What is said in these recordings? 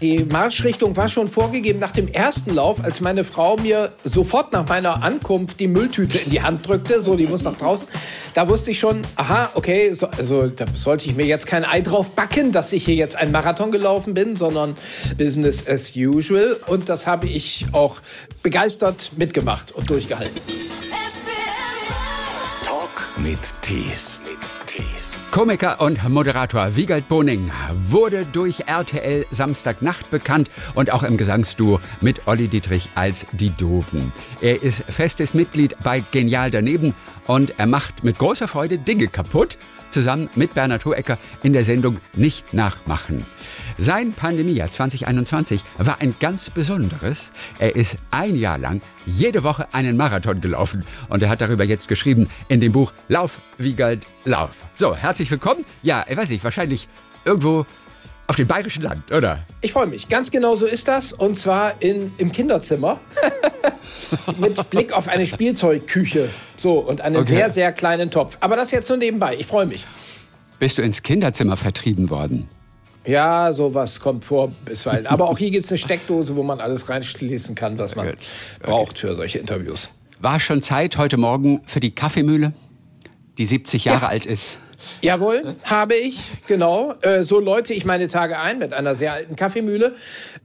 Die Marschrichtung war schon vorgegeben nach dem ersten Lauf, als meine Frau mir sofort nach meiner Ankunft die Mülltüte in die Hand drückte. So, die muss nach draußen. Da wusste ich schon, aha, okay, so, also da sollte ich mir jetzt kein Ei drauf backen, dass ich hier jetzt einen Marathon gelaufen bin, sondern Business as usual. Und das habe ich auch begeistert mitgemacht und durchgehalten. Talk mit Tees. Komiker und Moderator Wiegald Boning wurde durch RTL Samstagnacht bekannt und auch im Gesangsduo mit Olli Dietrich als die Doofen. Er ist festes Mitglied bei Genial daneben und er macht mit großer Freude Dinge kaputt, zusammen mit Bernhard Hohecker in der Sendung Nicht nachmachen. Sein Pandemiejahr 2021 war ein ganz besonderes. Er ist ein Jahr lang jede Woche einen Marathon gelaufen und er hat darüber jetzt geschrieben in dem Buch Lauf, Wiegald, Lauf. So, herzlich willkommen. Ja, ich weiß nicht, wahrscheinlich irgendwo auf dem bayerischen Land, oder? Ich freue mich. Ganz genau so ist das. Und zwar in, im Kinderzimmer. Mit Blick auf eine Spielzeugküche. So, und einen Okay. sehr, sehr kleinen Topf. Aber das jetzt nur nebenbei. Ich freue mich. Bist du ins Kinderzimmer vertrieben worden? Ja, sowas kommt vor bisweilen. Aber auch hier gibt es eine Steckdose, wo man alles reinschließen kann, was man Gut. braucht für solche Interviews. War schon Zeit heute Morgen für die Kaffeemühle, die 70 Jahre alt ist. Jawohl, habe ich, genau. Äh, so läute ich meine Tage ein mit einer sehr alten Kaffeemühle.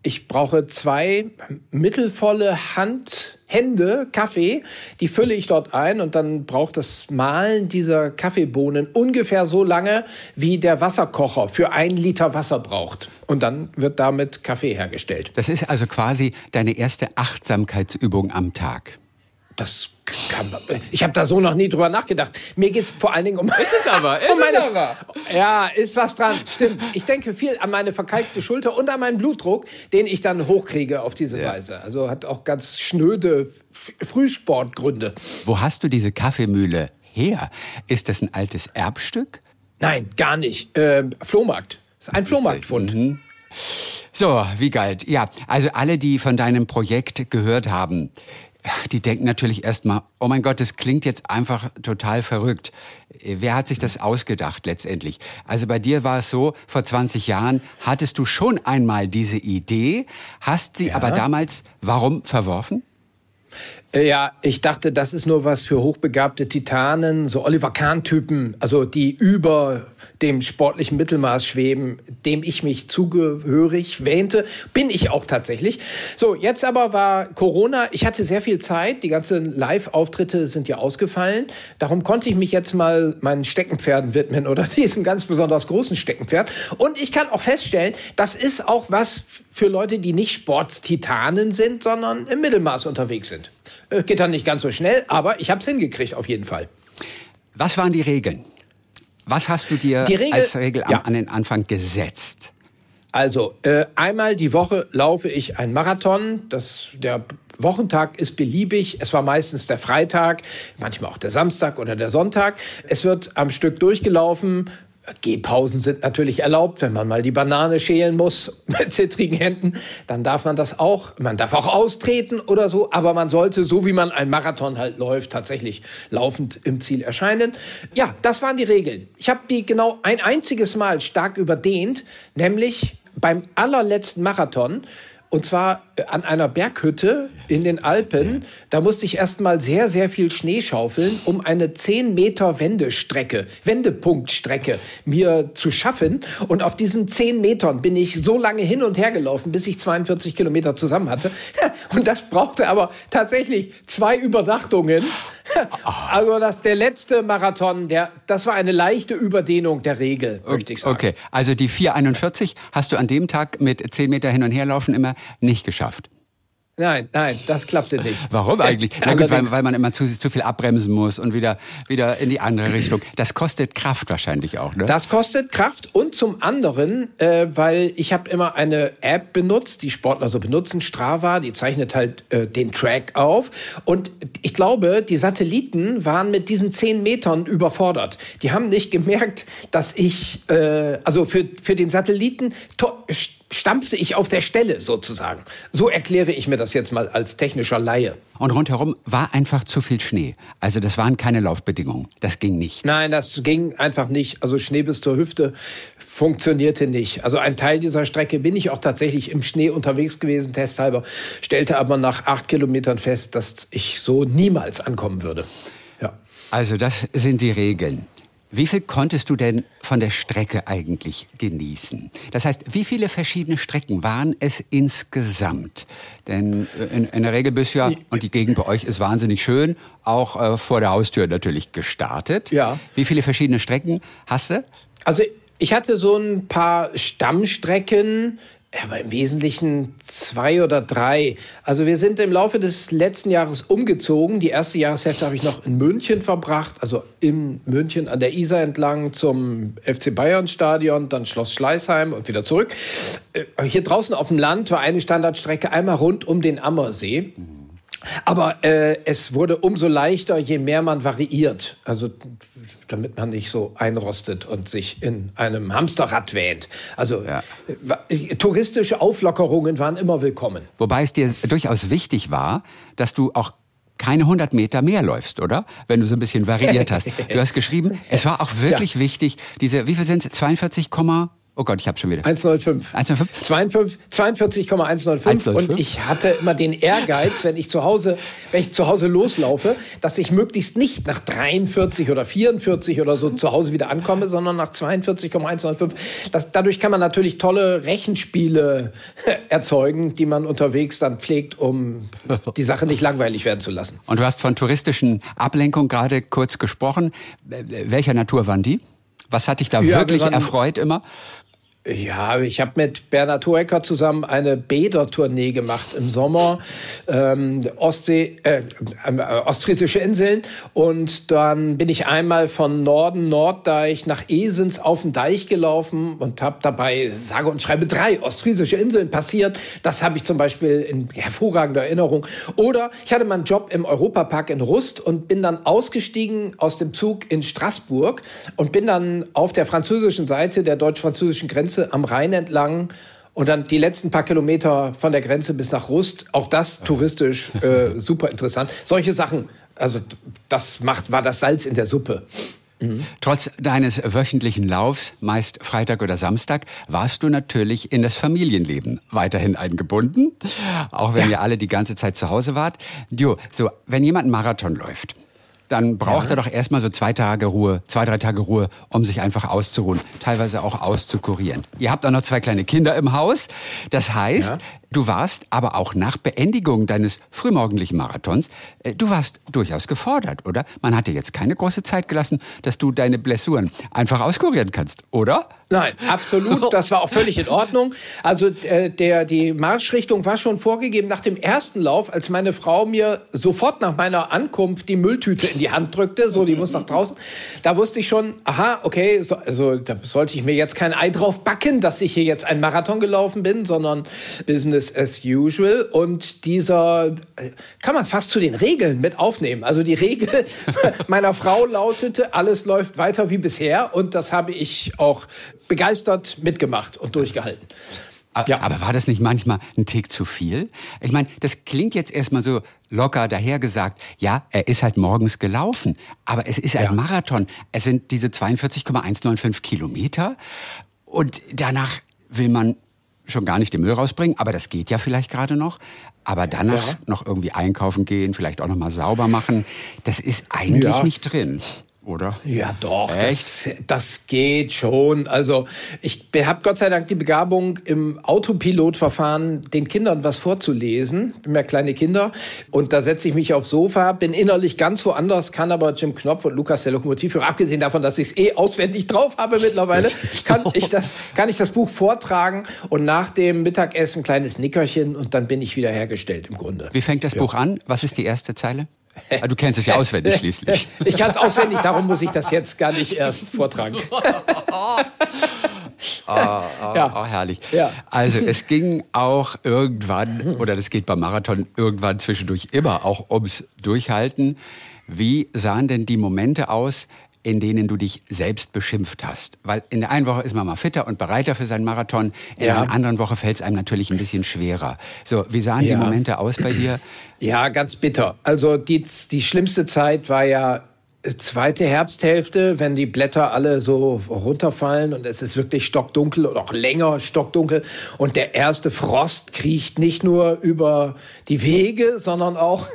Ich brauche zwei mittelvolle Hand, Hände Kaffee, die fülle ich dort ein und dann braucht das Mahlen dieser Kaffeebohnen ungefähr so lange, wie der Wasserkocher für ein Liter Wasser braucht. Und dann wird damit Kaffee hergestellt. Das ist also quasi deine erste Achtsamkeitsübung am Tag. Das kann man, ich habe da so noch nie drüber nachgedacht. Mir geht's vor allen Dingen um. Ist es aber, ist um meine, es aber. Ja, ist was dran. Stimmt. Ich denke viel an meine verkalkte Schulter und an meinen Blutdruck, den ich dann hochkriege auf diese Weise. Also hat auch ganz schnöde Frühsportgründe. Wo hast du diese Kaffeemühle her? Ist das ein altes Erbstück? Nein, gar nicht. Ähm, Flohmarkt. Das ist ein Flohmarktfund. Mhm. So, wie galt. Ja, also alle, die von deinem Projekt gehört haben, die denken natürlich erstmal, oh mein Gott, das klingt jetzt einfach total verrückt. Wer hat sich das ausgedacht letztendlich? Also bei dir war es so, vor 20 Jahren hattest du schon einmal diese Idee, hast sie aber damals, warum verworfen? Ja, ich dachte, das ist nur was für hochbegabte Titanen, so Oliver Kahn-Typen, also die über dem sportlichen Mittelmaß schweben, dem ich mich zugehörig wähnte. Bin ich auch tatsächlich. So, jetzt aber war Corona. Ich hatte sehr viel Zeit. Die ganzen Live-Auftritte sind ja ausgefallen. Darum konnte ich mich jetzt mal meinen Steckenpferden widmen oder diesem ganz besonders großen Steckenpferd. Und ich kann auch feststellen, das ist auch was für Leute, die nicht Sportstitanen sind, sondern im Mittelmaß unterwegs sind. Geht dann nicht ganz so schnell, aber ich habe es hingekriegt auf jeden Fall. Was waren die Regeln? Was hast du dir Regel- als Regel Ja. an den Anfang gesetzt? Also, äh, einmal die Woche laufe ich einen Marathon. Das, der Wochentag ist beliebig. Es war meistens der Freitag, manchmal auch der Samstag oder der Sonntag. Es wird am Stück durchgelaufen. Gehpausen sind natürlich erlaubt, wenn man mal die Banane schälen muss mit zittrigen Händen, dann darf man das auch. Man darf auch austreten oder so, aber man sollte, so wie man ein Marathon halt läuft, tatsächlich laufend im Ziel erscheinen. Ja, das waren die Regeln. Ich habe die genau ein einziges Mal stark überdehnt, nämlich beim allerletzten Marathon. Und zwar äh, an einer Berghütte in den Alpen. Da musste ich erst mal sehr, sehr viel Schnee schaufeln, um eine 10 Meter Wendestrecke, Wendepunktstrecke mir zu schaffen. Und auf diesen 10 Metern bin ich so lange hin und her gelaufen, bis ich 42 Kilometer zusammen hatte. Und das brauchte aber tatsächlich zwei Übernachtungen. Also das der letzte Marathon, der, das war eine leichte Überdehnung der Regel, möchte ich sagen. Okay, also die 441 hast du an dem Tag mit 10 Meter hin und her laufen immer nicht geschafft. Nein, nein, das klappte nicht. Warum eigentlich? Na gut, weil, weil man immer zu, zu viel abbremsen muss und wieder, wieder in die andere Richtung. Das kostet Kraft wahrscheinlich auch, ne? Das kostet Kraft und zum anderen, äh, weil ich habe immer eine App benutzt, die Sportler so benutzen, Strava, die zeichnet halt äh, den Track auf und ich glaube, die Satelliten waren mit diesen zehn Metern überfordert. Die haben nicht gemerkt, dass ich, äh, also für, für den Satelliten stampfte ich auf der Stelle sozusagen. So erkläre ich mir das jetzt mal als technischer Laie. Und rundherum war einfach zu viel Schnee. Also das waren keine Laufbedingungen. Das ging nicht. Nein, das ging einfach nicht. Also Schnee bis zur Hüfte funktionierte nicht. Also ein Teil dieser Strecke bin ich auch tatsächlich im Schnee unterwegs gewesen, testhalber, stellte aber nach acht Kilometern fest, dass ich so niemals ankommen würde. Ja. Also das sind die Regeln. Wie viel konntest du denn von der Strecke eigentlich genießen? Das heißt, wie viele verschiedene Strecken waren es insgesamt? Denn äh, in, in der Regel bist du ja, und die Gegend bei euch ist wahnsinnig schön, auch äh, vor der Haustür natürlich gestartet. Ja. Wie viele verschiedene Strecken hast du? Also ich hatte so ein paar Stammstrecken, aber im Wesentlichen zwei oder drei. Also wir sind im Laufe des letzten Jahres umgezogen. Die erste Jahreshälfte habe ich noch in München verbracht, also in München an der Isar entlang zum FC Bayern Stadion, dann Schloss Schleißheim und wieder zurück. Äh, hier draußen auf dem Land war eine Standardstrecke einmal rund um den Ammersee. Aber äh, es wurde umso leichter, je mehr man variiert. Also damit man nicht so einrostet und sich in einem Hamsterrad wähnt. Also ja. äh, touristische Auflockerungen waren immer willkommen. Wobei es dir durchaus wichtig war, dass du auch keine 100 Meter mehr läufst, oder? Wenn du so ein bisschen variiert hast. Du hast geschrieben, es war auch wirklich ja. wichtig, diese, wie viel sind es? 42, Oh Gott, ich habe schon wieder. 105. 105? 42,105. Und ich hatte immer den Ehrgeiz, wenn ich zu Hause, wenn ich zu Hause loslaufe, dass ich möglichst nicht nach 43 oder 44 oder so zu Hause wieder ankomme, sondern nach 42,105. Das, dadurch kann man natürlich tolle Rechenspiele erzeugen, die man unterwegs dann pflegt, um die Sache nicht langweilig werden zu lassen. Und du hast von touristischen Ablenkung gerade kurz gesprochen. Welcher Natur waren die? Was hat dich da ja, wirklich erfreut immer? Ja, ich habe mit Bernhard Hoecker zusammen eine Bädertournee gemacht im Sommer, ähm, Ostsee, äh, äh, ostfriesische Inseln. Und dann bin ich einmal von Norden Norddeich nach Esens auf den Deich gelaufen und habe dabei sage und schreibe drei ostfriesische Inseln passiert. Das habe ich zum Beispiel in hervorragender Erinnerung. Oder ich hatte meinen Job im Europapark in Rust und bin dann ausgestiegen aus dem Zug in Straßburg und bin dann auf der französischen Seite der deutsch-französischen Grenze Grenze am Rhein entlang und dann die letzten paar Kilometer von der Grenze bis nach Rust. Auch das touristisch äh, super interessant. Solche Sachen, also das macht, war das Salz in der Suppe. Mhm. Trotz deines wöchentlichen Laufs, meist Freitag oder Samstag, warst du natürlich in das Familienleben weiterhin eingebunden, auch wenn ja. ihr alle die ganze Zeit zu Hause wart. Jo, so, wenn jemand einen Marathon läuft, dann braucht ja. er doch erstmal so zwei Tage Ruhe, zwei, drei Tage Ruhe, um sich einfach auszuruhen, teilweise auch auszukurieren. Ihr habt auch noch zwei kleine Kinder im Haus. Das heißt, ja. Du warst aber auch nach Beendigung deines frühmorgendlichen Marathons, äh, du warst durchaus gefordert, oder? Man hat dir jetzt keine große Zeit gelassen, dass du deine Blessuren einfach auskurieren kannst, oder? Nein, absolut. Das war auch völlig in Ordnung. Also äh, der, die Marschrichtung war schon vorgegeben nach dem ersten Lauf, als meine Frau mir sofort nach meiner Ankunft die Mülltüte in die Hand drückte, so die muss nach draußen. Da wusste ich schon, aha, okay, so, also da sollte ich mir jetzt kein Ei drauf backen, dass ich hier jetzt einen Marathon gelaufen bin, sondern Business as usual. Und dieser äh, kann man fast zu den Regeln mit aufnehmen. Also die Regel meiner Frau lautete, alles läuft weiter wie bisher und das habe ich auch begeistert mitgemacht und durchgehalten. Ja. Aber war das nicht manchmal ein Tick zu viel? Ich meine, das klingt jetzt erstmal so locker dahergesagt. Ja, er ist halt morgens gelaufen, aber es ist ein ja. Marathon. Es sind diese 42,195 Kilometer und danach will man schon gar nicht den Müll rausbringen, aber das geht ja vielleicht gerade noch. Aber danach ja. noch irgendwie einkaufen gehen, vielleicht auch noch mal sauber machen, das ist eigentlich ja. nicht drin oder? Ja, doch. Das, das, geht schon. Also ich habe Gott sei Dank die Begabung, im Autopilotverfahren den Kindern was vorzulesen. Ich bin ja kleine Kinder. Und da setze ich mich aufs Sofa, bin innerlich ganz woanders, kann aber Jim Knopf und Lukas der Lokomotivführer, abgesehen davon, dass ich es eh auswendig drauf habe mittlerweile, kann ich das, kann ich das Buch vortragen und nach dem Mittagessen ein kleines Nickerchen und dann bin ich wieder hergestellt im Grunde. Wie fängt das ja. Buch an? Was ist die erste Zeile? Ah, du kennst es ja auswendig schließlich. Ich kann es auswendig, darum muss ich das jetzt gar nicht erst vortragen. Oh, oh, ja. oh, herrlich. Ja. Also es ging auch irgendwann, oder das geht beim Marathon irgendwann zwischendurch immer auch ums Durchhalten. Wie sahen denn die Momente aus, in denen du dich selbst beschimpft hast? Weil in der einen Woche ist man mal fitter und bereiter für seinen Marathon, in ja. der anderen Woche fällt es einem natürlich ein bisschen schwerer. So, wie sahen ja. die Momente aus bei dir? Ja, ganz bitter. Also die, die schlimmste Zeit war ja zweite Herbsthälfte, wenn die Blätter alle so runterfallen und es ist wirklich stockdunkel und auch länger stockdunkel und der erste Frost kriecht nicht nur über die Wege, sondern auch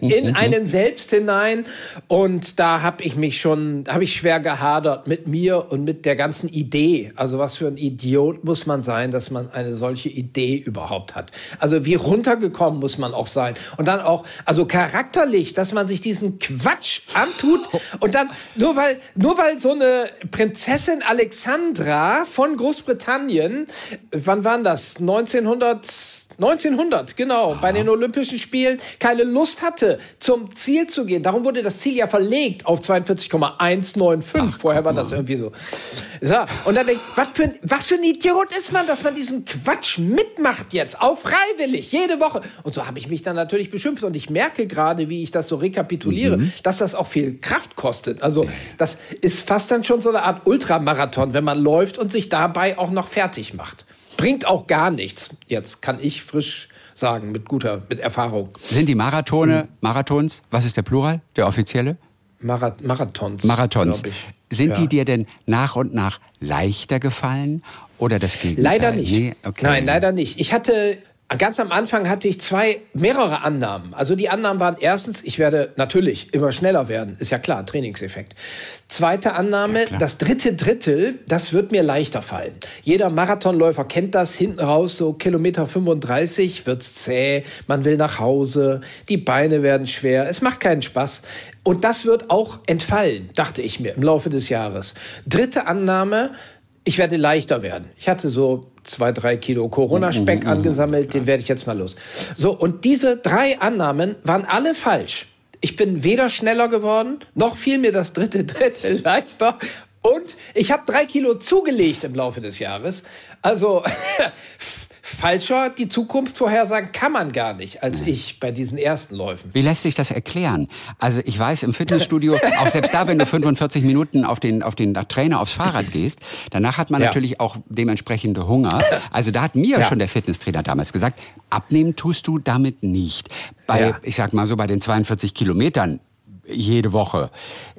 in einen selbst hinein und da habe ich mich schon, habe ich schwer gehadert mit mir und mit der ganzen Idee. Also was für ein Idiot muss man sein, dass man eine solche Idee überhaupt hat. Also wie runtergekommen muss man auch sein und dann auch, also charakterlich, dass man sich diesen Quatsch an tut und dann nur weil nur weil so eine Prinzessin Alexandra von Großbritannien, wann waren das? 1900 1900, genau, bei den Olympischen Spielen keine Lust hatte, zum Ziel zu gehen. Darum wurde das Ziel ja verlegt auf 42,195. Vorher war das irgendwie so. so. Und dann denkt, was für, was für ein Idiot ist man, dass man diesen Quatsch mitmacht jetzt, auch freiwillig, jede Woche. Und so habe ich mich dann natürlich beschimpft. Und ich merke gerade, wie ich das so rekapituliere, mhm. dass das auch viel Kraft kostet. Also das ist fast dann schon so eine Art Ultramarathon, wenn man läuft und sich dabei auch noch fertig macht. Bringt auch gar nichts. Jetzt kann ich frisch sagen, mit guter, mit Erfahrung. Sind die Marathone, Marathons, was ist der Plural, der offizielle? Marath Marathons. Marathons. Sind ja. die dir denn nach und nach leichter gefallen oder das Gegenteil? Leider nicht. Nee? Okay. Nein, leider nicht. Ich hatte Ganz am Anfang hatte ich zwei, mehrere Annahmen. Also die Annahmen waren erstens, ich werde natürlich immer schneller werden. Ist ja klar, Trainingseffekt. Zweite Annahme, ja, das dritte Drittel, das wird mir leichter fallen. Jeder Marathonläufer kennt das. Hinten raus, so Kilometer 35, wird's zäh. Man will nach Hause. Die Beine werden schwer. Es macht keinen Spaß. Und das wird auch entfallen, dachte ich mir im Laufe des Jahres. Dritte Annahme, ich werde leichter werden. Ich hatte so zwei, drei Kilo Corona-Speck mhm, angesammelt, den werde ich jetzt mal los. So, und diese drei Annahmen waren alle falsch. Ich bin weder schneller geworden, noch fiel mir das dritte Drittel leichter. Und ich habe drei Kilo zugelegt im Laufe des Jahres. Also falscher die Zukunft vorhersagen kann man gar nicht als ich bei diesen ersten Läufen. Wie lässt sich das erklären? Also ich weiß, im Fitnessstudio, auch selbst da, wenn du 45 Minuten auf den, auf den Trainer aufs Fahrrad gehst, danach hat man ja. natürlich auch dementsprechende Hunger. Also da hat mir ja. schon der Fitnesstrainer damals gesagt, abnehmen tust du damit nicht. Bei, ja. ich sag mal so, bei den 42 Kilometern jede Woche.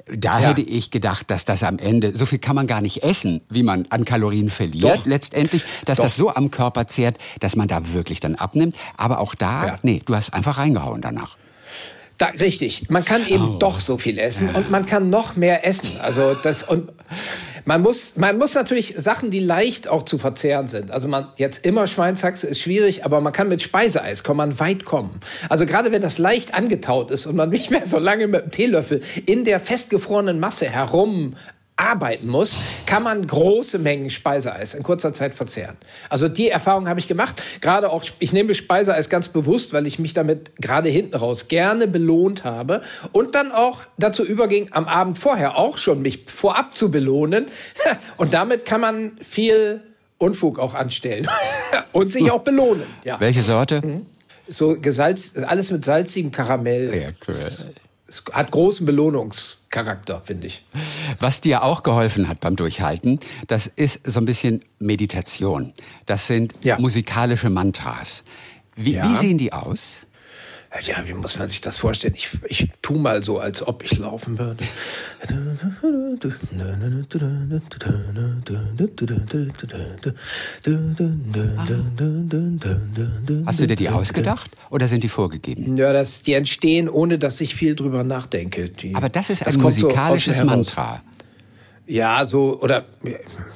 Da ja. hätte ich gedacht, dass das am Ende, so viel kann man gar nicht essen, wie man an Kalorien verliert Doch. letztendlich, dass Doch. das so am Körper zehrt, dass man da wirklich dann abnimmt. Aber auch da, ja. nee, du hast einfach reingehauen danach. Da, richtig. Man kann eben oh. doch so viel essen und man kann noch mehr essen. Also das und man muss, man muss natürlich Sachen, die leicht auch zu verzehren sind. Also man jetzt immer Schweinshaxe ist schwierig, aber man kann mit Speiseeis kann man weit kommen. Also gerade wenn das leicht angetaut ist und man nicht mehr so lange mit dem Teelöffel in der festgefrorenen Masse herum arbeiten muss, kann man große Mengen Speiseeis in kurzer Zeit verzehren. Also die Erfahrung habe ich gemacht. Gerade auch, ich nehme Speiseeis ganz bewusst, weil ich mich damit gerade hinten raus gerne belohnt habe und dann auch dazu überging, am Abend vorher auch schon mich vorab zu belohnen. Und damit kann man viel Unfug auch anstellen und sich auch belohnen. Ja. Welche Sorte? Mhm. So gesalzt, alles mit salzigem Karamell. Ja, cool. Es hat großen Belohnungs Charakter, finde ich. Was dir auch geholfen hat beim Durchhalten, das ist so ein bisschen Meditation. Das sind ja. musikalische Mantras. Wie, ja. wie sehen die aus? Ja, wie muss man sich das vorstellen? Ich, ich tu mal so, als ob ich laufen würde. Hast du dir die ausgedacht oder sind die vorgegeben? Ja, das, die entstehen, ohne dass ich viel drüber nachdenke. Die, Aber das ist ein das musikalisches so Mantra. Ja, so, oder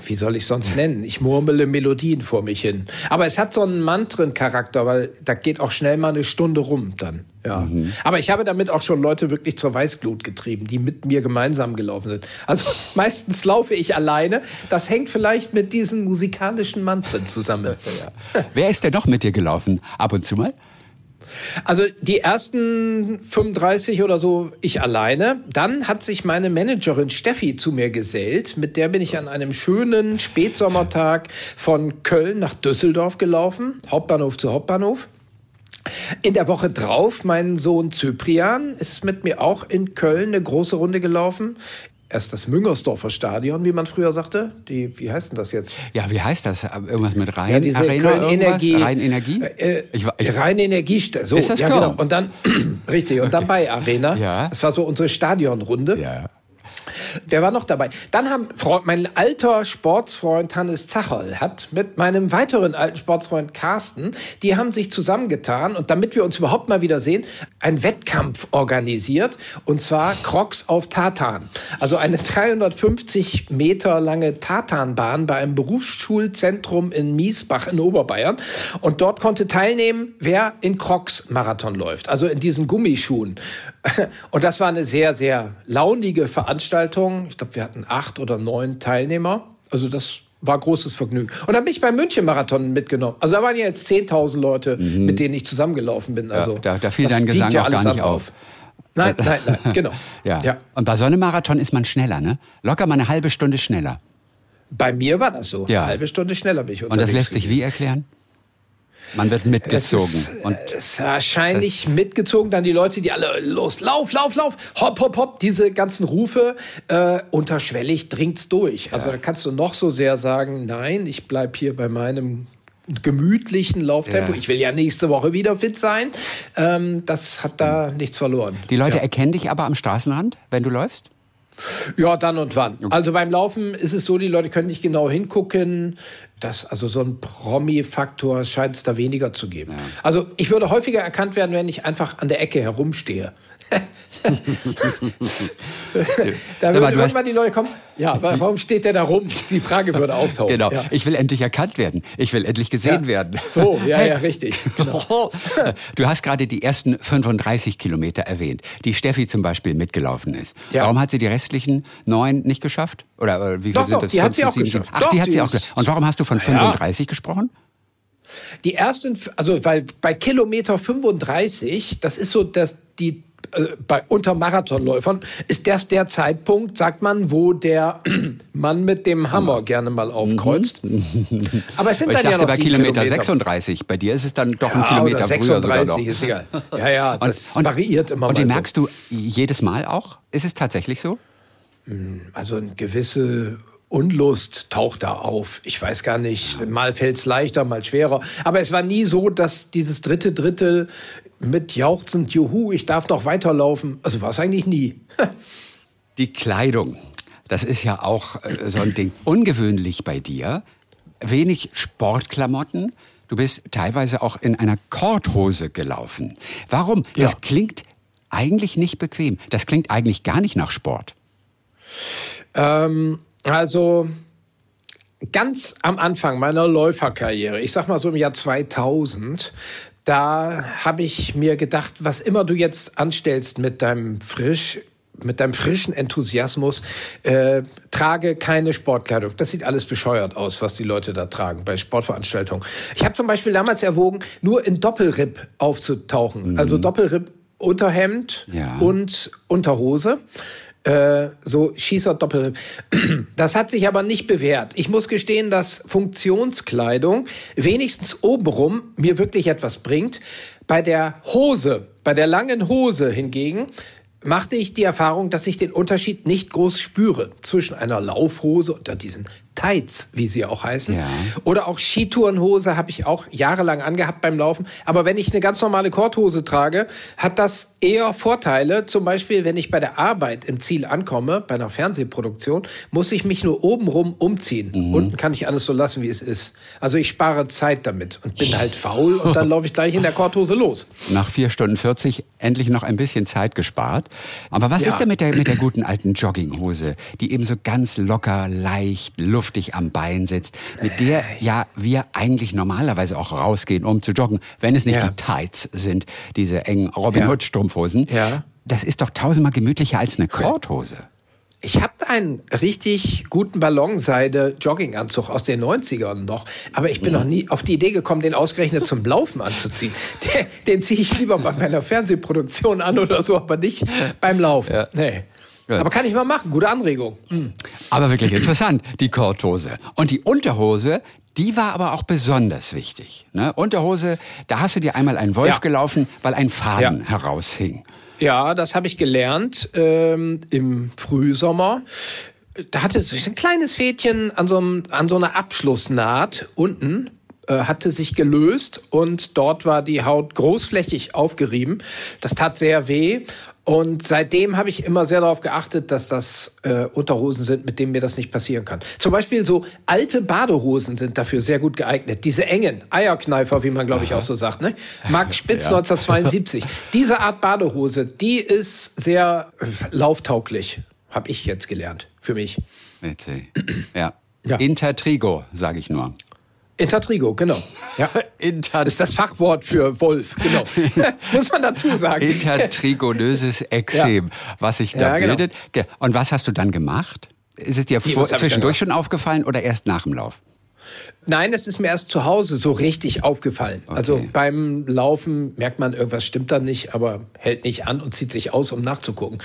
wie soll ich sonst nennen? Ich murmele Melodien vor mich hin. Aber es hat so einen Mantrencharakter, weil da geht auch schnell mal eine Stunde rum dann. Ja. Mhm. Aber ich habe damit auch schon Leute wirklich zur Weißglut getrieben, die mit mir gemeinsam gelaufen sind. Also meistens laufe ich alleine. Das hängt vielleicht mit diesen musikalischen Mantren zusammen. ja. Wer ist denn doch mit dir gelaufen? Ab und zu mal? Also die ersten 35 oder so ich alleine. Dann hat sich meine Managerin Steffi zu mir gesellt. Mit der bin ich an einem schönen Spätsommertag von Köln nach Düsseldorf gelaufen, Hauptbahnhof zu Hauptbahnhof. In der Woche drauf, mein Sohn Cyprian ist mit mir auch in Köln eine große Runde gelaufen erst das Müngersdorfer Stadion, wie man früher sagte. Die, wie heißt denn das jetzt? Ja, wie heißt das? Irgendwas mit Rhein Ja, diese Arena? Köln? Energie. Rhein Energie? Äh, Ich wa- ich- Rhein Energie. So, Ist das ja, Köln? genau. Und dann, richtig, und dann bei Arena. Ja. Das war so unsere Stadionrunde. ja. Wer war noch dabei? Dann haben Freund, mein alter Sportsfreund Hannes Zacherl hat mit meinem weiteren alten Sportsfreund Carsten, die haben sich zusammengetan und damit wir uns überhaupt mal wieder sehen, einen Wettkampf organisiert und zwar Crocs auf Tartan. Also eine 350 Meter lange Tartanbahn bei einem Berufsschulzentrum in Miesbach in Oberbayern und dort konnte teilnehmen, wer in Crocs Marathon läuft, also in diesen Gummischuhen. Und das war eine sehr, sehr launige Veranstaltung. Ich glaube, wir hatten acht oder neun Teilnehmer. Also das war großes Vergnügen. Und dann bin ich beim München-Marathon mitgenommen. Also da waren ja jetzt 10.000 Leute, mit denen ich zusammengelaufen bin. Also da- da fiel dein Gesang ja auch gar nicht auf. Nein, nein, nein, genau. Ja. ja. Und bei so einem Marathon ist man schneller, ne? Locker mal eine halbe Stunde schneller. Bei mir war das so. Ja. Eine halbe Stunde schneller bin ich Und unterwegs. das lässt sich wie erklären? Man wird mitgezogen. ist, und äh, ist wahrscheinlich mitgezogen, dann die Leute, die alle los, lauf, lauf, lauf, hopp, hopp, hopp, diese ganzen Rufe, äh, unterschwellig dringt's durch. Also da kannst du noch so sehr sagen, nein, ich bleib hier bei meinem gemütlichen Lauftempo. Ja. Ich will ja nächste Woche wieder fit sein. Ähm, das hat da nichts verloren. die Leute ja. erkennen dich aber am Straßenrand, wenn du läufst? Ja, dann und wann. Also beim Laufen ist es so, die Leute können nicht genau hingucken. Das, also so ein Promi-Faktor scheint es da weniger zu geben. Also ich würde häufiger erkannt werden, wenn ich einfach an der Ecke herumstehe. Da würden irgendwann die Leute kommen, ja, wa- warum steht der da rum? Die Frage würde auftauchen. Genau. Ja. Ich will endlich erkannt werden. Ich will endlich gesehen Ja. werden. So, ja, ja, richtig. Genau. Du hast gerade die ersten 35 Kilometer erwähnt, die Steffi zum Beispiel mitgelaufen ist. Ja. Warum hat sie die restlichen neun nicht geschafft? Oder äh, wie viel Doch, sind doch, das? die hat sie auch sieben, geschafft. sieben? Ach, Doch, die hat sie auch geschafft. Und warum hast du von Ja. 35 gesprochen? Die ersten, also weil bei Kilometer 35, das ist so, dass die äh, bei unter Marathonläufern ist das der Zeitpunkt, sagt man, wo der Mann mit dem Hammer gerne mal aufkreuzt. Aber es sind Ich dann ja noch bei Kilometer, Kilometer 36. Bei dir ist es dann doch ein Ja, Kilometer oder früher sogar 36 noch. ist egal. Ja, ja, das variiert immer Und den so. merkst du jedes Mal auch? Ist es tatsächlich so? Also eine gewisse Unlust taucht da auf. Ich weiß gar nicht, mal fällt's leichter, mal schwerer. Aber es war nie so, dass dieses dritte Drittel mit jauchzend Juhu, ich darf noch weiterlaufen. Also war es eigentlich nie. Die Kleidung, das ist ja auch äh, so ein Ding. Ungewöhnlich bei dir. Wenig Sportklamotten. Du bist teilweise auch in einer Korthose gelaufen. Warum? Das Ja. klingt eigentlich nicht bequem. Das klingt eigentlich gar nicht nach Sport. Ähm, also ganz am Anfang meiner Läuferkarriere, ich sag mal so im Jahr 2000, da habe ich mir gedacht, was immer du jetzt anstellst mit deinem frisch mit deinem frischen Enthusiasmus, äh, trage keine Sportkleidung. Das sieht alles bescheuert aus, was die Leute da tragen bei Sportveranstaltungen. Ich habe zum Beispiel damals erwogen, nur in Doppelripp aufzutauchen. Also Doppelripp Unterhemd Ja. und Unterhose. Äh, so Schießer Doppelripp. Das hat sich aber nicht bewährt. Ich muss gestehen, dass Funktionskleidung wenigstens obenrum mir wirklich etwas bringt. Bei der Hose, bei der langen Hose hingegen, machte ich die Erfahrung, dass ich den Unterschied nicht groß spüre zwischen einer Laufhose unter diesen Tights, wie sie auch heißen, Ja. oder auch Skitourenhose habe ich auch jahrelang angehabt beim Laufen. Aber wenn ich eine ganz normale Korthose trage, hat das eher Vorteile. Zum Beispiel, wenn ich bei der Arbeit im Ziel ankomme, bei einer Fernsehproduktion, muss ich mich nur obenrum umziehen. Unten kann ich alles so lassen, wie es ist. Also ich spare Zeit damit und bin halt faul und dann laufe ich gleich in der Korthose los. Nach vier Stunden 40 endlich noch ein bisschen Zeit gespart. Aber was Ja. ist denn mit der, mit der guten alten Jogginghose, die eben so ganz locker, leicht, luftig am Bein sitzt, mit der ja wir eigentlich normalerweise auch rausgehen, um zu joggen, wenn es nicht Ja. die Tights sind, diese engen Robin Ja. Hood Strumpfhosen. Ja. Das ist doch tausendmal gemütlicher als eine Korthose. Ich habe einen richtig guten Ballonseide-Jogginganzug aus den 90ern noch, aber ich bin noch nie auf die Idee gekommen, den ausgerechnet zum Laufen anzuziehen. Den, den ziehe ich lieber bei meiner Fernsehproduktion an oder so, aber nicht beim Laufen. Nee. Ja. Aber kann ich mal machen, gute Anregung. Aber wirklich interessant, die Korthose. Und die Unterhose, die war aber auch besonders wichtig. Ne? Unterhose, da hast du dir einmal einen Wolf Ja. gelaufen, weil ein Faden Ja. heraushing. Ja, das habe ich gelernt ähm, im Frühsommer. Da hatte sich ein kleines Fädchen an so, einem, an so einer Abschlussnaht unten hatte sich gelöst und dort war die Haut großflächig aufgerieben. Das tat sehr weh. Und seitdem habe ich immer sehr darauf geachtet, dass das äh, Unterhosen sind, mit denen mir das nicht passieren kann. Zum Beispiel so alte Badehosen sind dafür sehr gut geeignet. Diese engen Eierkneifer, wie man glaube ich auch so sagt. Ne? Mark Spitz ja. 1972. Diese Art Badehose, die ist sehr äh, lauftauglich, habe ich jetzt gelernt für mich. Ja. ja. Intertrigo, sage ich nur. Intertrigo, genau. Ja. Inter das ist das Fachwort für Wolf, genau. Muss man dazu sagen. Intertrigonöses Exem, ja. was sich da ja, genau. bildet. Und was hast du dann gemacht? Ist es dir vor, zwischendurch schon aufgefallen oder erst nach dem Lauf? Nein, es ist mir erst zu Hause so richtig aufgefallen. Okay. Also beim Laufen merkt man, irgendwas stimmt da nicht, aber hält nicht an und zieht sich aus, um nachzugucken.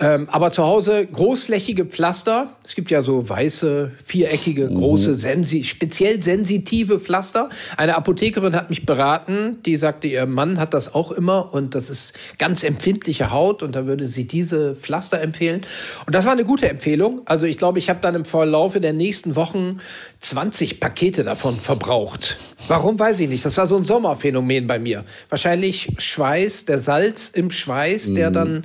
Ähm, aber zu Hause großflächige Pflaster. Es gibt ja so weiße, viereckige, mhm. große, sensi speziell sensitive Pflaster. Eine Apothekerin hat mich beraten, die sagte, ihr Mann hat das auch immer und das ist ganz empfindliche Haut und da würde sie diese Pflaster empfehlen. Und das war eine gute Empfehlung. Also ich glaube, ich habe dann im Verlaufe der nächsten Wochen 20 Pakete davon verbraucht. Warum weiß ich nicht. Das war so ein Sommerphänomen bei mir. Wahrscheinlich Schweiß, der Salz im Schweiß, der mm. dann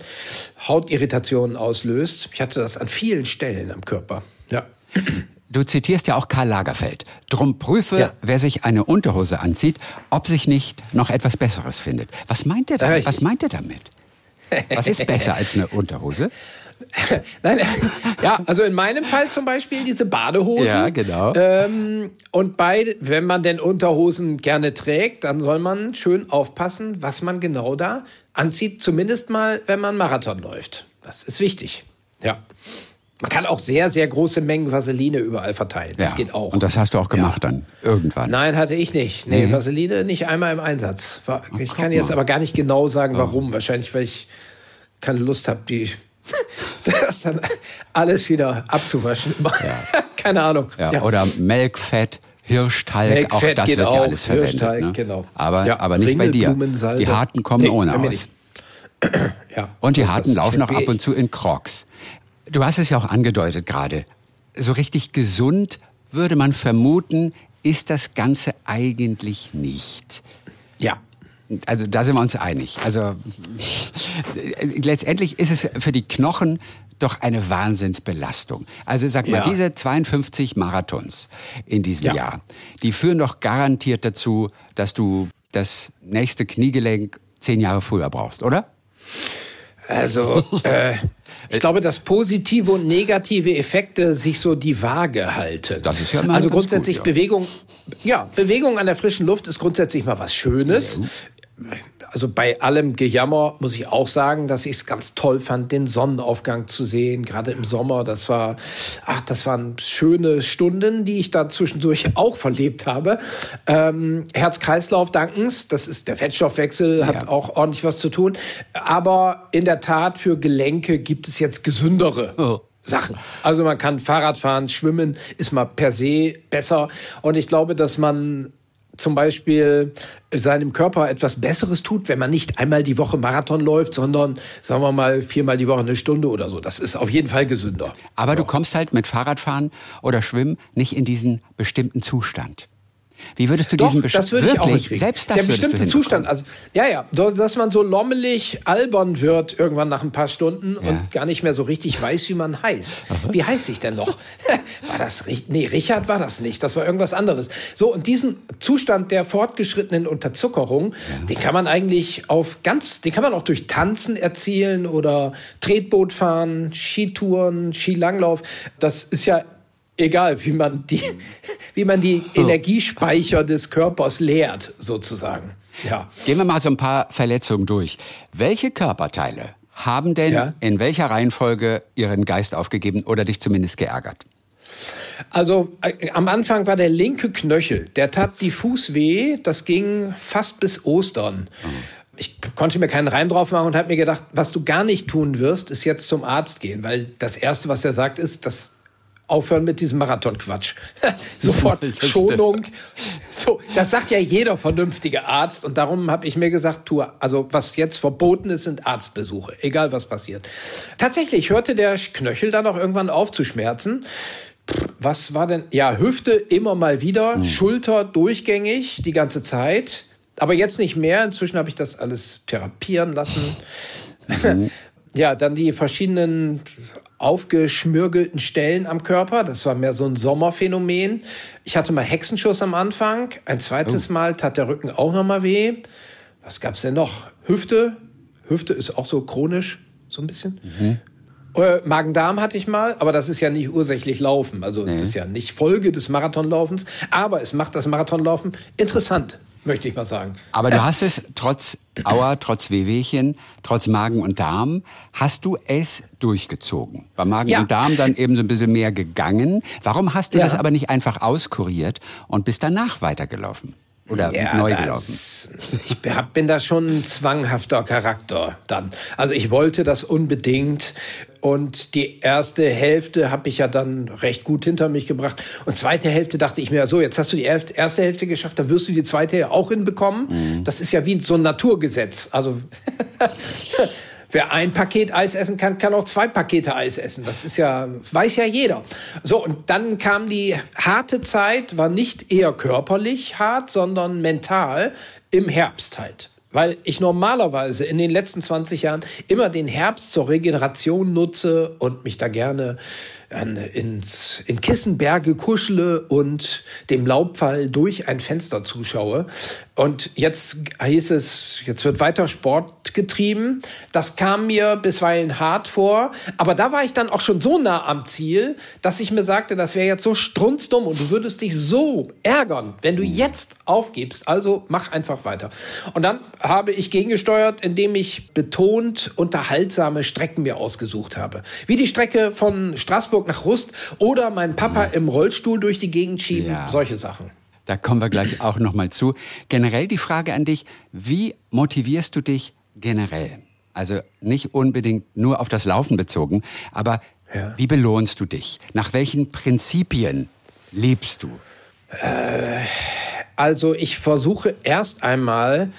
Hautirritationen auslöst. Ich hatte das an vielen Stellen am Körper. Ja. Du zitierst ja auch Karl Lagerfeld. Drum prüfe, ja. wer sich eine Unterhose anzieht, ob sich nicht noch etwas Besseres findet. Was meint er damit? Was meint er damit? Was ist besser als eine Unterhose? Nein, ja, also in meinem Fall zum Beispiel diese Badehosen. Ja, genau. Ähm, und bei, wenn man denn Unterhosen gerne trägt, dann soll man schön aufpassen, was man genau da anzieht. Zumindest mal, wenn man Marathon läuft. Das ist wichtig. Ja. Man kann auch sehr, sehr große Mengen Vaseline überall verteilen. Das ja. geht auch. Und das hast du auch gemacht ja. dann irgendwann? Nein, hatte ich nicht. Nee, nee. Vaseline nicht einmal im Einsatz. Ich kann jetzt aber gar nicht genau sagen, warum. Oh. Wahrscheinlich, weil ich keine Lust habe, die das dann alles wieder abzuwaschen. Ja. Keine Ahnung. Ja. Oder Melkfett. Hirschtalg, Melkfett auch das wird ja alles verwendet. Ne? Genau. Aber, aber nicht bei dir. Die Harten kommen nee, ohne aus. und die Harten laufen auch ab und zu in Crocs. Du hast es ja auch angedeutet gerade. So richtig gesund würde man vermuten, ist das Ganze eigentlich nicht. Ja. Also da sind wir uns einig. Also letztendlich ist es für die Knochen doch eine Wahnsinnsbelastung. Also sag mal, ja. diese 52 Marathons in diesem ja. Jahr, die führen doch garantiert dazu, dass du das nächste Kniegelenk zehn Jahre früher brauchst, oder? Also, äh, ich glaube, dass positive und negative Effekte sich so die Waage halten. Das ist ja mal Also grundsätzlich gut, ja. Bewegung, ja, Bewegung an der frischen Luft ist grundsätzlich mal was Schönes. Ja also bei allem Gejammer muss ich auch sagen, dass ich es ganz toll fand, den Sonnenaufgang zu sehen, gerade im Sommer. Das war, ach, das waren schöne Stunden, die ich da zwischendurch auch verlebt habe. Ähm, Herz-Kreislauf dankens, das ist der Fettstoffwechsel, hat ja. auch ordentlich was zu tun. Aber in der Tat für Gelenke gibt es jetzt gesündere. Oh. Sachen. Also man kann Fahrrad fahren, schwimmen ist mal per se besser. Und ich glaube, dass man zum Beispiel seinem Körper etwas Besseres tut, wenn man nicht einmal die Woche Marathon läuft, sondern sagen wir mal viermal die Woche eine Stunde oder so. Das ist auf jeden Fall gesünder. Aber du kommst halt mit Fahrradfahren oder Schwimmen nicht in diesen bestimmten Zustand. Wie würdest du Doch, diesen das würde ich auch nicht Selbst das Der bestimmte Zustand, also ja, ja, dass man so lommelig albern wird irgendwann nach ein paar Stunden ja. und gar nicht mehr so richtig weiß, wie man heißt. Aha. Wie heiße ich denn noch? war das nee, Richard war das nicht, das war irgendwas anderes. So und diesen Zustand der fortgeschrittenen Unterzuckerung, ja. den kann man eigentlich auf ganz, den kann man auch durch Tanzen erzielen oder Tretboot fahren, Skitouren, Skilanglauf. Das ist ja egal, wie man die, wie man die Energiespeicher des Körpers leert, sozusagen. Ja. Gehen wir mal so ein paar Verletzungen durch. Welche Körperteile haben denn ja? in welcher Reihenfolge ihren Geist aufgegeben oder dich zumindest geärgert? Also äh, am Anfang war der linke Knöchel, der tat diffus weh, das ging fast bis Ostern. Oh. Ich konnte mir keinen Reim drauf machen und habe mir gedacht, was du gar nicht tun wirst, ist jetzt zum Arzt gehen, weil das erste, was er sagt, ist, das aufhören mit diesem Marathonquatsch. Sofort Schonung. So, das sagt ja jeder vernünftige Arzt und darum habe ich mir gesagt, tu, also was jetzt verboten ist, sind Arztbesuche, egal was passiert. Tatsächlich hörte der Knöchel dann auch irgendwann auf zu schmerzen. Was war denn? Ja, Hüfte immer mal wieder, mhm. Schulter durchgängig die ganze Zeit. Aber jetzt nicht mehr. Inzwischen habe ich das alles therapieren lassen. Mhm. ja, dann die verschiedenen aufgeschmürgelten Stellen am Körper. Das war mehr so ein Sommerphänomen. Ich hatte mal Hexenschuss am Anfang. Ein zweites oh. Mal tat der Rücken auch noch mal weh. Was gab's denn noch? Hüfte. Hüfte ist auch so chronisch, so ein bisschen. Mhm. Äh, Magen-Darm hatte ich mal, aber das ist ja nicht ursächlich Laufen. Also nee. das ist ja nicht Folge des Marathonlaufens. Aber es macht das Marathonlaufen interessant möchte ich mal sagen. Aber du hast es trotz Auer, trotz Wehwehchen, trotz Magen und Darm, hast du es durchgezogen. Bei Magen ja. und Darm dann eben so ein bisschen mehr gegangen. Warum hast du ja. das aber nicht einfach auskuriert und bist danach weitergelaufen? Oder ja, neu gelaufen? ich bin da schon ein zwanghafter Charakter dann. Also ich wollte das unbedingt und die erste Hälfte habe ich ja dann recht gut hinter mich gebracht. Und zweite Hälfte dachte ich mir, so, jetzt hast du die erste Hälfte geschafft, dann wirst du die zweite auch hinbekommen. Mhm. Das ist ja wie so ein Naturgesetz. Also Wer ein Paket Eis essen kann, kann auch zwei Pakete Eis essen. Das ist ja, weiß ja jeder. So, und dann kam die harte Zeit, war nicht eher körperlich hart, sondern mental im Herbst halt weil ich normalerweise in den letzten 20 Jahren immer den Herbst zur Regeneration nutze und mich da gerne an, ins, in Kissenberge kuschle und dem Laubfall durch ein Fenster zuschaue. Und jetzt hieß es, jetzt wird weiter Sport getrieben. Das kam mir bisweilen hart vor. Aber da war ich dann auch schon so nah am Ziel, dass ich mir sagte, das wäre jetzt so strunzdumm und du würdest dich so ärgern, wenn du jetzt aufgibst. Also mach einfach weiter. Und dann habe ich gegengesteuert, indem ich betont unterhaltsame Strecken mir ausgesucht habe. Wie die Strecke von Straßburg nach Rust oder mein Papa im Rollstuhl durch die Gegend schieben. Ja. Solche Sachen. Da kommen wir gleich auch noch mal zu. Generell die Frage an dich, wie motivierst du dich generell? Also nicht unbedingt nur auf das Laufen bezogen, aber ja. wie belohnst du dich? Nach welchen Prinzipien lebst du? Äh, also ich versuche erst einmal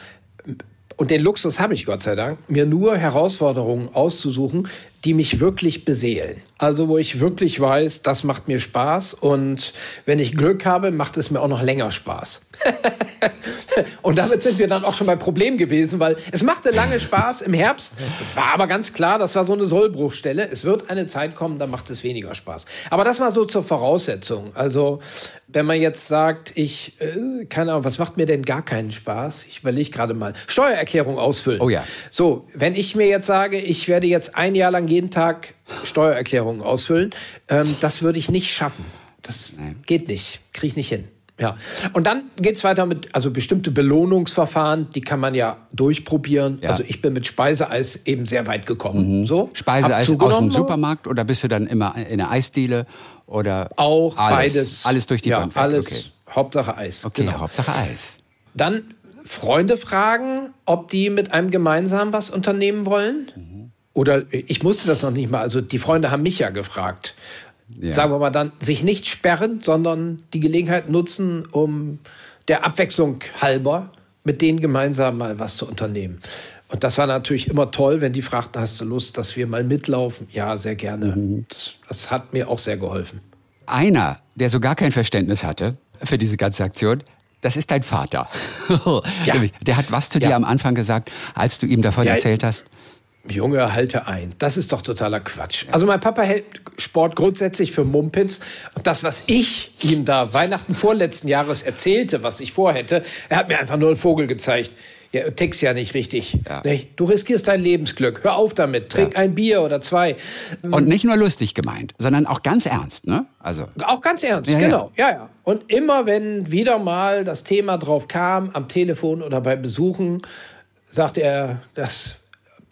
und den Luxus habe ich Gott sei Dank, mir nur Herausforderungen auszusuchen, die mich wirklich beseelen. Also wo ich wirklich weiß, das macht mir Spaß und wenn ich Glück habe, macht es mir auch noch länger Spaß. und damit sind wir dann auch schon beim Problem gewesen, weil es machte lange Spaß im Herbst, war aber ganz klar, das war so eine Sollbruchstelle. Es wird eine Zeit kommen, da macht es weniger Spaß. Aber das war so zur Voraussetzung. Also wenn man jetzt sagt, ich, äh, keine Ahnung, was macht mir denn gar keinen Spaß? Ich überlege gerade mal. Steuererklärung ausfüllen. Oh ja. So, wenn ich mir jetzt sage, ich werde jetzt ein Jahr lang jeden Tag Steuererklärungen ausfüllen. Ähm, das würde ich nicht schaffen. Das geht nicht. Kriege ich nicht hin. Ja. Und dann geht's weiter mit, also bestimmte Belohnungsverfahren, die kann man ja durchprobieren. Ja. Also ich bin mit Speiseeis eben sehr weit gekommen. Mhm. So, Speiseeis aus dem Supermarkt oder bist du dann immer in der Eisdiele oder auch alles, beides. Alles durch die ja, Bank. Alles. Okay. Hauptsache Eis. Okay, genau. Hauptsache Eis. Dann Freunde fragen, ob die mit einem gemeinsam was unternehmen wollen. Mhm. Oder ich musste das noch nicht mal. Also die Freunde haben mich ja gefragt. Ja. Sagen wir mal dann, sich nicht sperren, sondern die Gelegenheit nutzen, um der Abwechslung halber mit denen gemeinsam mal was zu unternehmen. Und das war natürlich immer toll, wenn die fragten, hast du Lust, dass wir mal mitlaufen? Ja, sehr gerne. Mhm. Das, das hat mir auch sehr geholfen. Einer, der so gar kein Verständnis hatte für diese ganze Aktion, das ist dein Vater. ja. Der hat was zu dir am Anfang gesagt, als du ihm davon ja, erzählt hast? Junge, halte ein. Das ist doch totaler Quatsch. Also mein Papa hält Sport grundsätzlich für Mumpitz. Und das, was ich ihm da Weihnachten vorletzten Jahres erzählte, was ich vorhätte, er hat mir einfach nur einen Vogel gezeigt. Ja, tickst ja nicht richtig. Ja. Du riskierst dein Lebensglück. Hör auf damit. Trink ja. ein Bier oder zwei. Und nicht nur lustig gemeint, sondern auch ganz ernst, ne? Also. Auch ganz ernst, ja, genau. Ja. ja, ja. Und immer wenn wieder mal das Thema drauf kam, am Telefon oder bei Besuchen, sagte er, das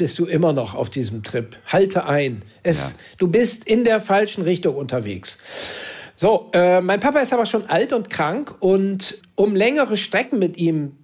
bist du immer noch auf diesem Trip. Halte ein. Es, ja. Du bist in der falschen Richtung unterwegs. So, äh, mein Papa ist aber schon alt und krank und um längere Strecken mit ihm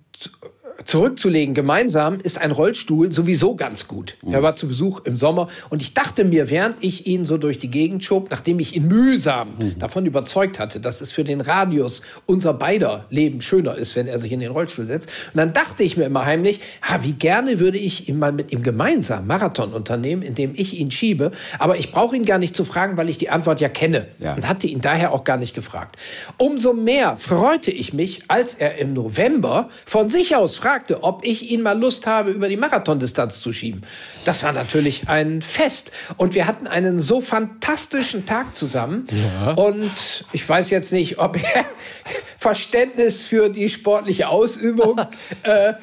zurückzulegen gemeinsam ist ein Rollstuhl sowieso ganz gut. Mhm. Er war zu Besuch im Sommer und ich dachte mir, während ich ihn so durch die Gegend schob, nachdem ich ihn mühsam mhm. davon überzeugt hatte, dass es für den Radius unser beider Leben schöner ist, wenn er sich in den Rollstuhl setzt. Und dann dachte ich mir immer heimlich, ha, wie gerne würde ich ihn mal mit ihm gemeinsam Marathon unternehmen, indem ich ihn schiebe. Aber ich brauche ihn gar nicht zu fragen, weil ich die Antwort ja kenne ja. und hatte ihn daher auch gar nicht gefragt. Umso mehr freute ich mich, als er im November von sich aus fragte, ob ich ihn mal Lust habe, über die Marathondistanz zu schieben. Das war natürlich ein Fest. Und wir hatten einen so fantastischen Tag zusammen. Ja. Und ich weiß jetzt nicht, ob er Verständnis für die sportliche Ausübung äh,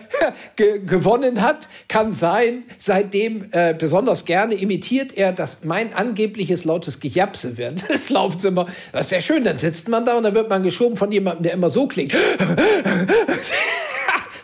ge gewonnen hat. Kann sein. Seitdem äh, besonders gerne imitiert er das mein angebliches lautes Gejapse während des Laufzimmers. Das ist sehr schön. Dann sitzt man da und dann wird man geschoben von jemandem, der immer so klingt.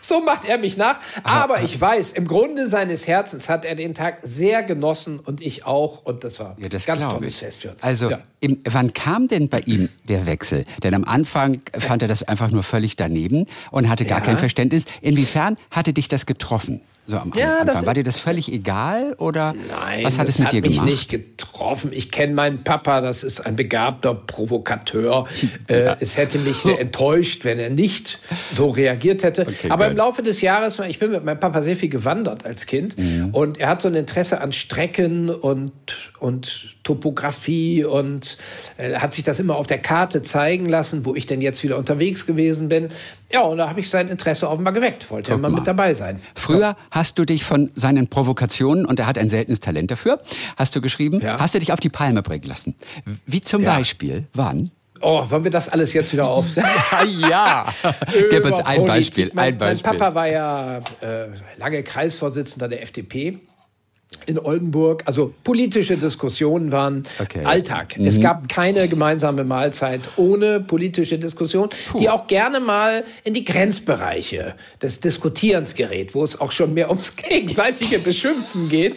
So macht er mich nach. Aber ich weiß, im Grunde seines Herzens hat er den Tag sehr genossen und ich auch. Und das war ja, das ganz tolles ich. Fest für uns. Also, ja. im, wann kam denn bei ihm der Wechsel? Denn am Anfang fand er das einfach nur völlig daneben und hatte gar ja. kein Verständnis. Inwiefern hatte dich das getroffen? So am ja, Anfang. Das, War dir das völlig egal oder nein, was hat es mit hat dir gemacht? mich nicht getroffen. Ich kenne meinen Papa, das ist ein begabter Provokateur. Äh, es hätte mich sehr enttäuscht, wenn er nicht so reagiert hätte. Okay, Aber geil. im Laufe des Jahres, ich bin mit meinem Papa sehr viel gewandert als Kind mhm. und er hat so ein Interesse an Strecken und, und Topografie und äh, hat sich das immer auf der Karte zeigen lassen, wo ich denn jetzt wieder unterwegs gewesen bin. Ja, und da habe ich sein Interesse offenbar geweckt, wollte Guck immer mal. mit dabei sein. Früher ja. hast du dich von seinen Provokationen, und er hat ein seltenes Talent dafür, hast du geschrieben, ja. hast du dich auf die Palme bringen lassen. Wie zum ja. Beispiel, wann? Oh, wollen wir das alles jetzt wieder auf? ja, gib uns ein Beispiel, ein Beispiel. Mein Papa war ja äh, lange Kreisvorsitzender der FDP in Oldenburg. Also politische Diskussionen waren okay. Alltag. Mhm. Es gab keine gemeinsame Mahlzeit ohne politische Diskussion, Puh. die auch gerne mal in die Grenzbereiche des Diskutierens gerät, wo es auch schon mehr ums gegenseitige Beschimpfen geht.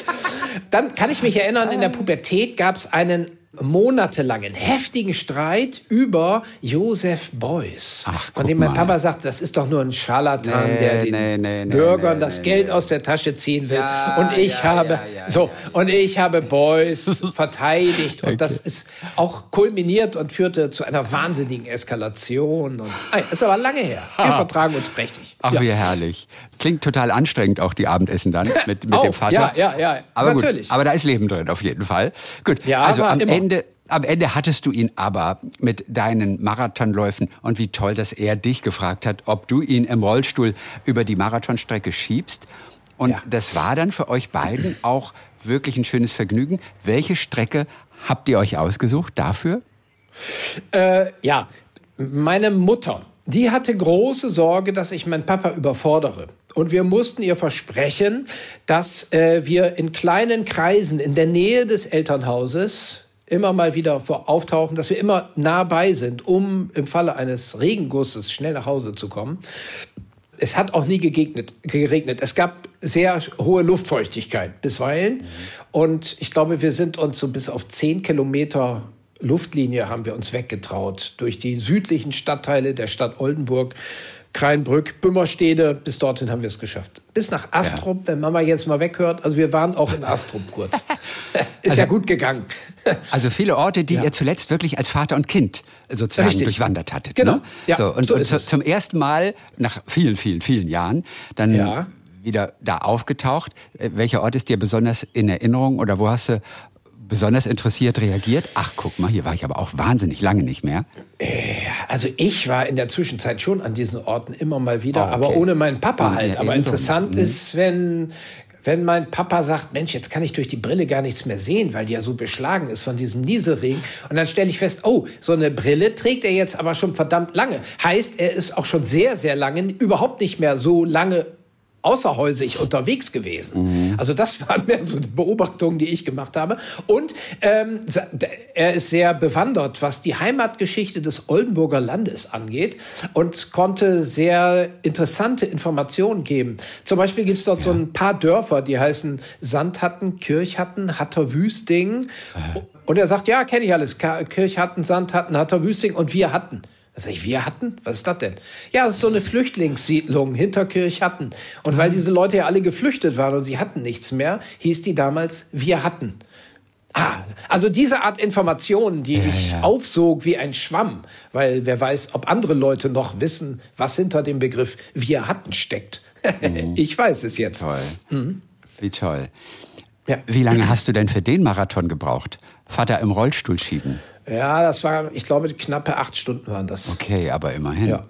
Dann kann ich mich erinnern, in der Pubertät gab es einen monatelangen, heftigen Streit über Josef Beuys. Ach, von dem mein mal. Papa sagt, das ist doch nur ein Scharlatan, nee, der den nee, nee, Bürgern das Geld aus der Tasche ziehen will. Ja, und ich ja, habe, ja, so, und ich habe Beuys verteidigt. Und okay. das ist auch kulminiert und führte zu einer wahnsinnigen Eskalation. Und, ah, ist aber lange her. Wir vertragen uns prächtig. Ach, wie herrlich. Klingt total anstrengend, auch die Abendessen dann mit, mit dem Vater. Ja, ja, ja. Aber natürlich. Gut, aber da ist Leben drin, auf jeden Fall. Gut, ja, also am Ende Ende, am Ende hattest du ihn aber mit deinen Marathonläufen und wie toll, dass er dich gefragt hat, ob du ihn im Rollstuhl über die Marathonstrecke schiebst. Und ja. das war dann für euch beiden auch wirklich ein schönes Vergnügen. Welche Strecke habt ihr euch ausgesucht dafür? Äh, ja, meine Mutter, die hatte große Sorge, dass ich meinen Papa überfordere. Und wir mussten ihr versprechen, dass äh, wir in kleinen Kreisen in der Nähe des Elternhauses immer mal wieder auftauchen, dass wir immer nah bei sind, um im Falle eines Regengusses schnell nach Hause zu kommen. Es hat auch nie gegegnet, geregnet. Es gab sehr hohe Luftfeuchtigkeit bisweilen. Mhm. Und ich glaube, wir sind uns so bis auf zehn Kilometer Luftlinie haben wir uns weggetraut durch die südlichen Stadtteile der Stadt Oldenburg Kreinbrück, Bümmerstede, bis dorthin haben wir es geschafft. Bis nach Astrup, ja. wenn Mama jetzt mal weghört. Also wir waren auch in Astrup kurz. Ist also, ja gut gegangen. also viele Orte, die ja. ihr zuletzt wirklich als Vater und Kind sozusagen Richtig. durchwandert hattet. Genau. Ne? Ja, so, und, so und zum ersten Mal nach vielen, vielen, vielen Jahren dann ja. wieder da aufgetaucht. Äh, welcher Ort ist dir besonders in Erinnerung oder wo hast du besonders interessiert reagiert? Ach, guck mal, hier war ich aber auch wahnsinnig lange nicht mehr. Äh, also ich war in der Zwischenzeit schon an diesen Orten immer mal wieder, oh, okay. aber ohne meinen Papa halt. Aber interessant mhm. ist, wenn wenn mein Papa sagt, Mensch, jetzt kann ich durch die Brille gar nichts mehr sehen, weil die ja so beschlagen ist von diesem Nieselregen. Und dann stelle ich fest, oh, so eine Brille trägt er jetzt aber schon verdammt lange. Heißt, er ist auch schon sehr, sehr lange überhaupt nicht mehr so lange außerhäusig unterwegs gewesen. Mhm. Also das waren mehr so Beobachtungen, die ich gemacht habe. Und ähm, er ist sehr bewandert, was die Heimatgeschichte des Oldenburger Landes angeht und konnte sehr interessante Informationen geben. Zum Beispiel gibt es dort ja. so ein paar Dörfer, die heißen Sandhatten, Kirchhatten, Hatterwüsting. Äh. Und er sagt, ja, kenne ich alles. Kirchhatten, Sandhatten, Hatterwüsting und wir hatten. Da sag ich, wir hatten? Was ist das denn? Ja, das ist so eine Flüchtlingssiedlung hinter Kirchhatten. Und weil diese Leute ja alle geflüchtet waren und sie hatten nichts mehr, hieß die damals, wir hatten. Ah, also diese Art Informationen, die ich ja. aufsog wie ein Schwamm, weil wer weiß, ob andere Leute noch wissen, was hinter dem Begriff wir hatten steckt. ich weiß es jetzt. Toll. Wie toll. Ja. Wie lange hast du denn für den Marathon gebraucht? Vater im Rollstuhl schieben. Ja, das war, ich glaube, knappe acht Stunden waren das. Okay, aber immerhin. Ja.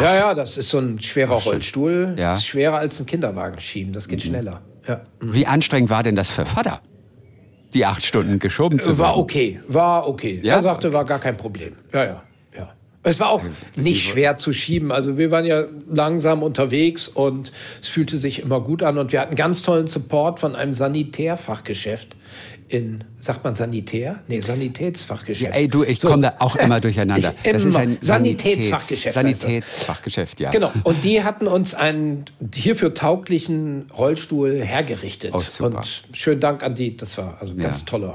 Ja, ja, das ist so ein schwerer Rollstuhl. Ja. Das ist schwerer als ein Kinderwagen schieben. Das geht schneller. Ja. Wie anstrengend war denn das für Vater? Die acht Stunden geschoben zu War werden? okay, war okay. Ja? Er sagte, war gar kein Problem. Ja, ja, ja. Es war auch nicht schwer zu schieben. Also wir waren ja langsam unterwegs und es fühlte sich immer gut an und wir hatten ganz tollen Support von einem Sanitärfachgeschäft in, sagt man Sanitär? Nee, Sanitätsfachgeschäft. Ey, du, ich So. komme da auch immer durcheinander. Ich das ist ein immer. Sanitätsfachgeschäft. Sanitätsfachgeschäft, ja. Genau. Und die hatten uns einen hierfür tauglichen Rollstuhl hergerichtet. Oh, super. Und schönen Dank an die. Das war also ganz Ja. tolle,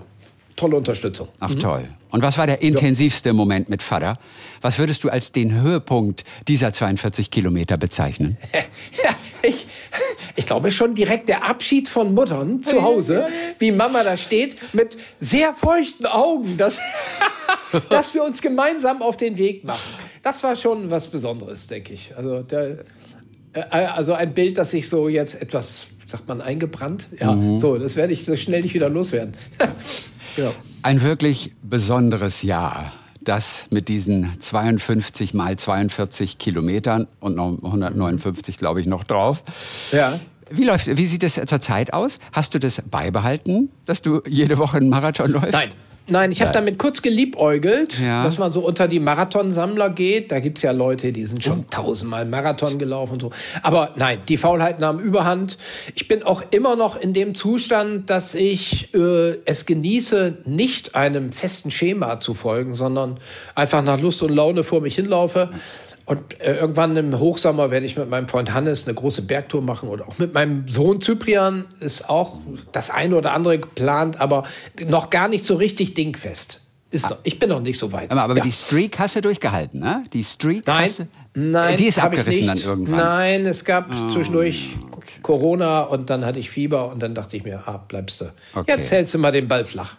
tolle Unterstützung. Ach toll. Und was war der intensivste Moment mit Vater? Was würdest du als den Höhepunkt dieser 42 Kilometer bezeichnen? Ja, ich, ich glaube schon direkt der Abschied von Muttern zu Hause, wie Mama da steht, mit sehr feuchten Augen, dass, dass wir uns gemeinsam auf den Weg machen. Das war schon was Besonderes, denke ich. Also, der, äh, also ein Bild, das sich so jetzt etwas, sagt man, eingebrannt. Ja, so, das werde ich so schnell nicht wieder loswerden. genau. Ein wirklich besonderes Jahr. Das mit diesen 52 mal 42 Kilometern und noch 159, glaube ich, noch drauf. Ja. Wie läuft, wie sieht es zurzeit aus? Hast du das beibehalten, dass du jede Woche einen Marathon läufst? Nein. Nein, ich habe damit kurz geliebäugelt, Ja. dass man so unter die Marathonsammler geht. Da gibt's ja Leute, die sind schon tausendmal Marathon gelaufen und so. Aber nein, die Faulheit nahm überhand. Ich bin auch immer noch in dem Zustand, dass ich äh, es genieße, nicht einem festen Schema zu folgen, sondern einfach nach Lust und Laune vor mich hinlaufe. Und äh, irgendwann im Hochsommer werde ich mit meinem Freund Hannes eine große Bergtour machen oder auch mit meinem Sohn Cyprian ist auch das eine oder andere geplant, aber noch gar nicht so richtig dingfest. Ist noch, ich bin noch nicht so weit. Aber, aber Ja. die Streak hast du durchgehalten, ne? Die Streak Nein, hast du, nein, die ist abgerissen nicht. dann irgendwann. Nein, es gab zwischendurch Corona und dann hatte ich Fieber und dann dachte ich mir, ah, bleibst du. Okay. Jetzt hältst du mal den Ball flach.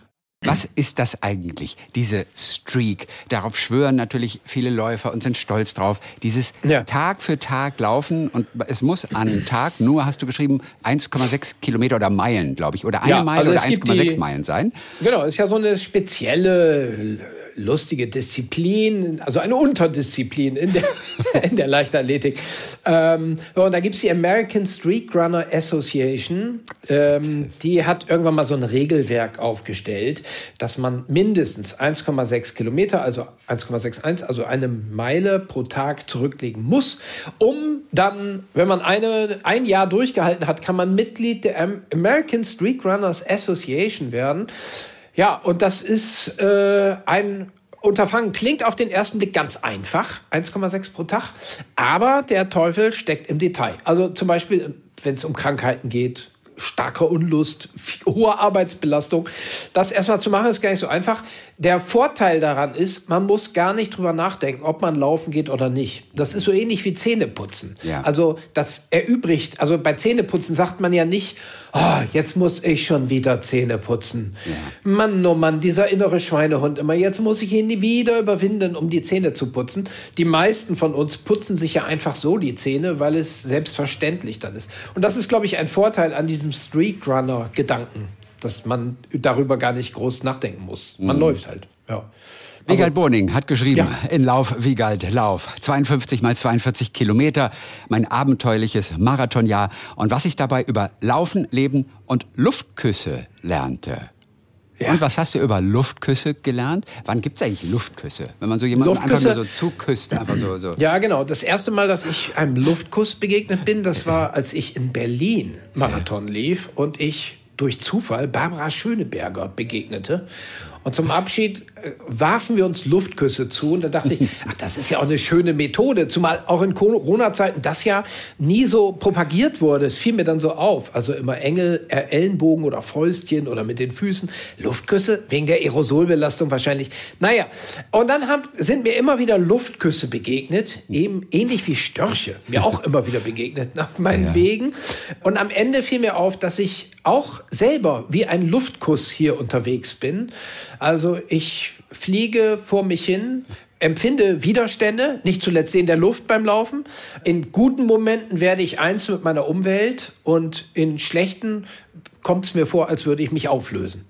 Was ist das eigentlich, diese Streak? Darauf schwören natürlich viele Läufer und sind stolz drauf. Dieses Ja. Tag für Tag laufen und es muss an Tag nur, hast du geschrieben, 1,6 Kilometer oder Meilen, glaube ich, oder eine Ja, Meile also oder es gibt 1,6 die- Meilen sein. Genau, ist ja so eine spezielle lustige Disziplin, also eine Unterdisziplin in der, in der Leichtathletik. Ähm, und da gibt's die American Street Runner Association. Ähm, die hat irgendwann mal so ein Regelwerk aufgestellt, dass man mindestens 1,6 Kilometer, also 1,61, also eine Meile pro Tag zurücklegen muss, um dann, wenn man eine, ein Jahr durchgehalten hat, kann man Mitglied der Am- American Street Runners Association werden. Ja, und das ist äh, ein Unterfangen. Klingt auf den ersten Blick ganz einfach, 1,6 pro Tag, aber der Teufel steckt im Detail. Also zum Beispiel, wenn es um Krankheiten geht, starker Unlust, hohe Arbeitsbelastung. Das erstmal zu machen ist gar nicht so einfach. Der Vorteil daran ist, man muss gar nicht drüber nachdenken, ob man laufen geht oder nicht. Das ist so ähnlich wie Zähneputzen. Ja. Also das erübrigt, also bei Zähneputzen sagt man ja nicht, oh, jetzt muss ich schon wieder Zähne putzen. Mann, oh Mann, dieser innere Schweinehund immer, jetzt muss ich ihn wieder überwinden, um die Zähne zu putzen. Die meisten von uns putzen sich ja einfach so die Zähne, weil es selbstverständlich dann ist. Und das ist, glaube ich, ein Vorteil an diesem Street-Runner-Gedanken, dass man darüber gar nicht groß nachdenken muss. Man läuft halt, ja. Wiegald Boning hat geschrieben, Ja. in Lauf, Wiegald, Lauf. 52 mal 42 Kilometer, mein abenteuerliches Marathonjahr und was ich dabei über Laufen, Leben und Luftküsse lernte. Ja. Und was hast du über Luftküsse gelernt? Wann gibt's eigentlich Luftküsse? Wenn man so jemanden einfach Luftküsse- nur so zuküsst, einfach so, so. Ja, genau. Das erste Mal, dass ich einem Luftkuss begegnet bin, das war, als ich in Berlin Marathon lief und ich durch Zufall Barbara Schöneberger begegnete. Und zum Abschied warfen wir uns Luftküsse zu. Und da dachte ich, ach, das ist ja auch eine schöne Methode. Zumal auch in Corona-Zeiten das ja nie so propagiert wurde. Es fiel mir dann so auf. Also immer Engel, äh, Ellenbogen oder Fäustchen oder mit den Füßen. Luftküsse wegen der Aerosolbelastung wahrscheinlich. Naja, und dann hab, sind mir immer wieder Luftküsse begegnet. Eben ähnlich wie Störche. Mir auch immer wieder begegnet auf meinen ja. Wegen. Und am Ende fiel mir auf, dass ich auch selber wie ein Luftkuss hier unterwegs bin. Also ich fliege vor mich hin, empfinde Widerstände, nicht zuletzt in der Luft beim Laufen. In guten Momenten werde ich eins mit meiner Umwelt und in schlechten kommt es mir vor, als würde ich mich auflösen.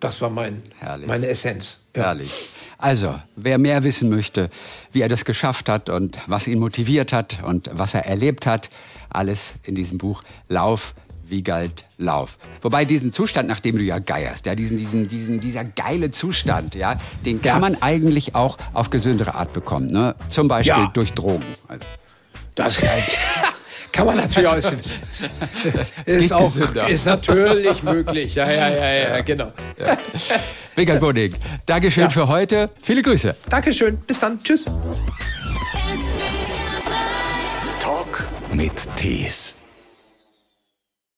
Das war mein, meine Essenz. Ja. Herrlich. Also, wer mehr wissen möchte, wie er das geschafft hat und was ihn motiviert hat und was er erlebt hat, alles in diesem Buch Lauf wie galt Lauf. Wobei diesen Zustand, nach dem du ja geierst, ja, diesen, diesen, diesen, dieser geile Zustand, ja, den kann ja. man eigentlich auch auf gesündere Art bekommen, ne? Zum Beispiel ja. durch Drogen. Also. Das kann man natürlich auch. Ist, ist, auch, ist natürlich möglich. Ja, ja, ja, ja, genau. Ja. Wickert Budding, Dankeschön ja. für heute. Viele Grüße. Dankeschön. Bis dann. Tschüss. Talk mit Tees.